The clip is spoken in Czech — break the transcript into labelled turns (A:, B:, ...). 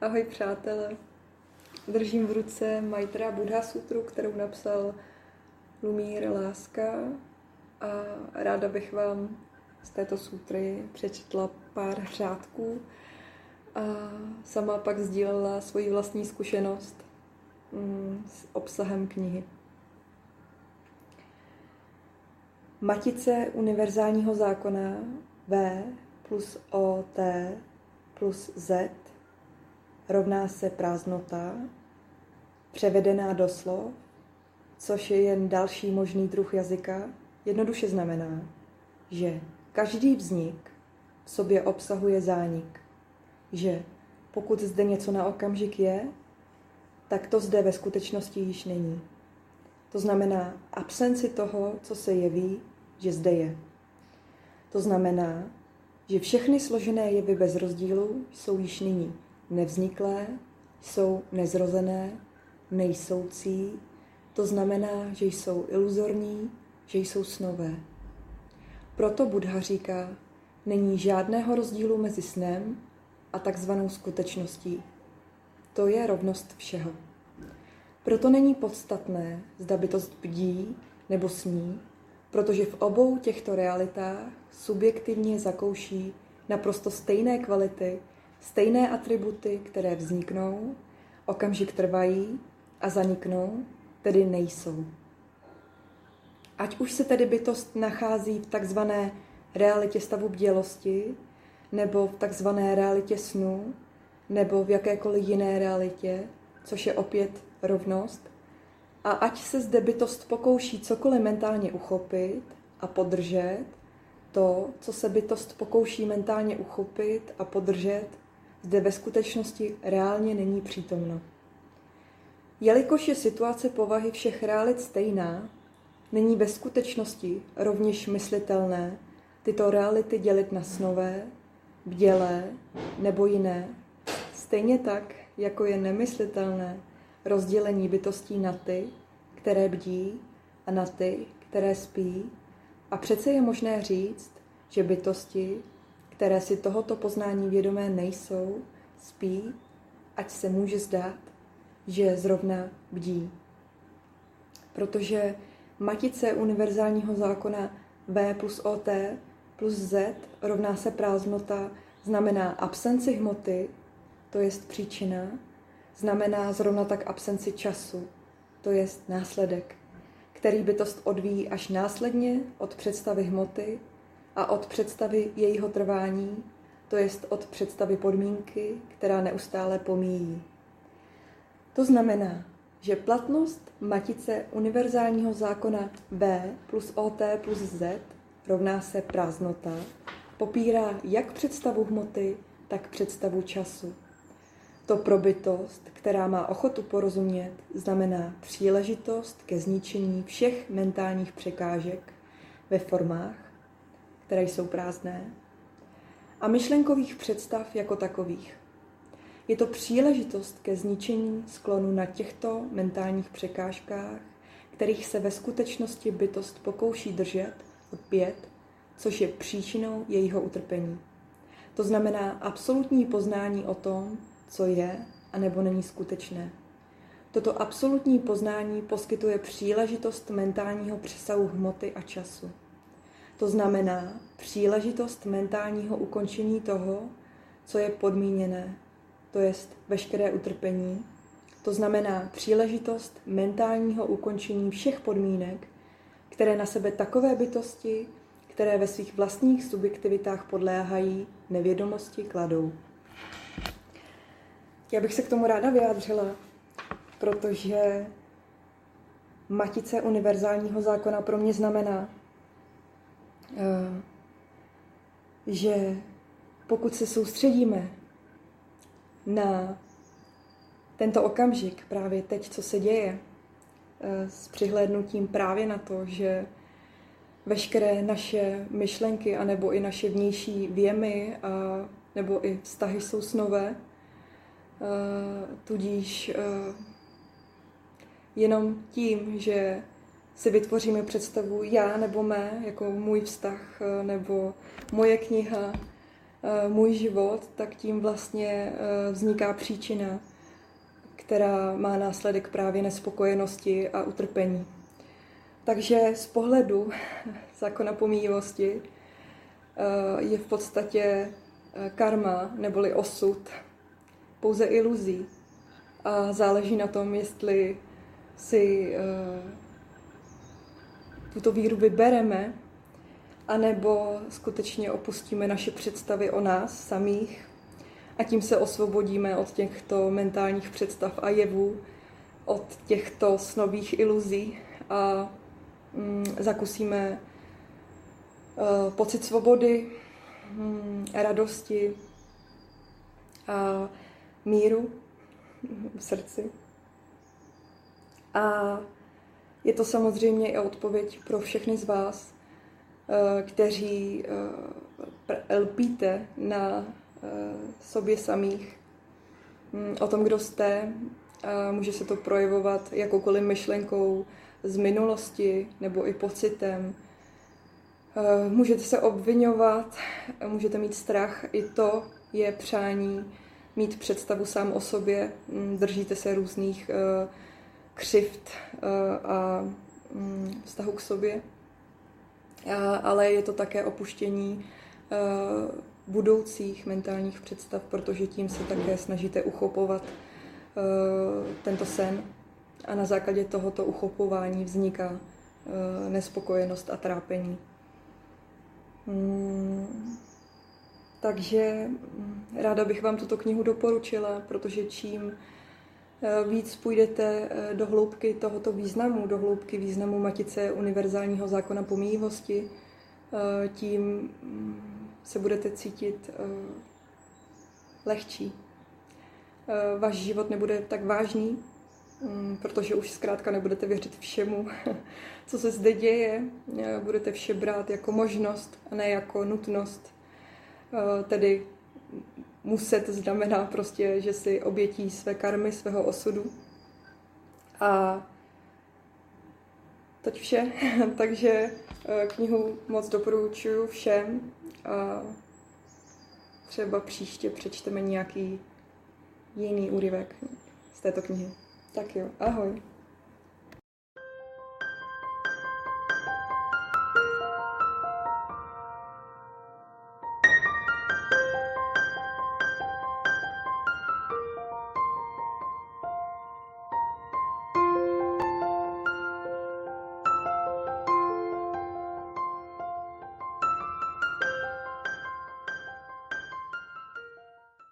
A: Ahoj přátelé. Držím v ruce Maitra Buddha Sutru, kterou napsal Lumír Láska a ráda bych vám z této sutry přečetla pár řádků a sama pak sdílela svoji vlastní zkušenost mm, s obsahem knihy. Matice univerzálního zákona V plus OT plus Z rovná se prázdnota, převedená do slov, což je jen další možný druh jazyka, jednoduše znamená, že každý vznik v sobě obsahuje zánik, že pokud zde něco na okamžik je, tak to zde ve skutečnosti již není. To znamená absenci toho, co se jeví, že zde je. To znamená, že všechny složené jevy bez rozdílu jsou již nyní nevzniklé, jsou nezrozené, nejsoucí, to znamená, že jsou iluzorní, že jsou snové. Proto Buddha říká, není žádného rozdílu mezi snem a takzvanou skutečností. To je rovnost všeho. Proto není podstatné, zda bytost bdí nebo sní, protože v obou těchto realitách subjektivně zakouší naprosto stejné kvality, stejné atributy, které vzniknou, okamžik trvají a zaniknou, tedy nejsou. Ať už se tedy bytost nachází v takzvané realitě stavu bdělosti, nebo v takzvané realitě snu, nebo v jakékoliv jiné realitě, což je opět rovnost, a ať se zde bytost pokouší cokoliv mentálně uchopit a podržet, to, co se bytost pokouší mentálně uchopit a podržet, zde ve skutečnosti reálně není přítomno. Jelikož je situace povahy všech realit stejná, není ve skutečnosti rovněž myslitelné tyto reality dělit na snové, bdělé nebo jiné, stejně tak, jako je nemyslitelné rozdělení bytostí na ty, které bdí a na ty, které spí. A přece je možné říct, že bytosti, které si tohoto poznání vědomé nejsou, spí, ať se může zdát, že zrovna bdí. Protože matice univerzálního zákona V plus OT plus Z rovná se prázdnota znamená absenci hmoty, to jest příčina, znamená zrovna tak absenci času, to jest následek, který bytost odvíjí až následně od představy hmoty a od představy jejího trvání, to jest od představy podmínky, která neustále pomíjí. To znamená, že platnost matice univerzálního zákona B plus OT plus Z rovná se prázdnota, popírá jak představu hmoty, tak představu času. To probytost, která má ochotu porozumět, znamená příležitost ke zničení všech mentálních překážek ve formách, které jsou prázdné, a myšlenkových představ jako takových. Je to příležitost ke zničení sklonu na těchto mentálních překážkách, kterých se ve skutečnosti bytost pokouší držet opět, což je příčinou jejího utrpení. To znamená absolutní poznání o tom, co je a nebo není skutečné. Toto absolutní poznání poskytuje příležitost mentálního přesahu hmoty a času. To znamená příležitost mentálního ukončení toho, co je podmíněné, to jest veškeré utrpení. To znamená příležitost mentálního ukončení všech podmínek, které na sebe takové bytosti, které ve svých vlastních subjektivitách podléhají, nevědomosti kladou. Já bych se k tomu ráda vyjádřila, protože matice univerzálního zákona pro mě znamená, že pokud se soustředíme na tento okamžik, právě teď, co se děje, eh, s přihlédnutím právě na to, že veškeré naše myšlenky, anebo i naše vnější věmy, a, nebo i vztahy jsou snové, Eh, tudíž eh, jenom tím, že si vytvoříme představu já nebo mé, jako můj vztah, eh, nebo moje kniha, můj život, tak tím vlastně vzniká příčina, která má následek právě nespokojenosti a utrpení. Takže z pohledu zákona pomíjivosti je v podstatě karma neboli osud pouze iluzí a záleží na tom, jestli si tuto víru vybereme, anebo skutečně opustíme naše představy o nás samých a tím se osvobodíme od těchto mentálních představ a jevů, od těchto snových iluzí a mm, zakusíme uh, pocit svobody, mm, radosti a míru v srdci. A je to samozřejmě i odpověď pro všechny z vás, eh, kteří eh, lpíte na eh, sobě samých, hm, o tom, kdo jste. Může se to projevovat jakoukoliv myšlenkou z minulosti nebo i pocitem. Můžete se obvinovat, můžete mít strach, i to je přání mít představu sám o sobě, hm, držíte se různých křivt eh, a mm, vztahu k sobě, ale je to také opuštění eh, budoucích mentálních představ, protože tím se také snažíte uchopovat eh, tento sen a na základě tohoto uchopování vzniká nespokojenost a trápení. Hmm. Takže hm, ráda bych vám tuto knihu doporučila, protože čím víc půjdete eh, do hloubky tohoto významu, do hloubky významu Matice univerzálního zákona pomíjivosti, eh, tím mm, se budete cítit lehčí. Váš život nebude tak vážný, mm, protože už zkrátka nebudete věřit všemu, co se zde děje. Budete vše brát jako možnost a ne jako nutnost. Tedy muset znamená prostě, že si obětí své karmy, svého osudu. A teď vše. Takže eh, knihu moc doporučuji všem. A třeba příště přečteme nějaký jiný úryvek z této knihy. Tak jo, ahoj.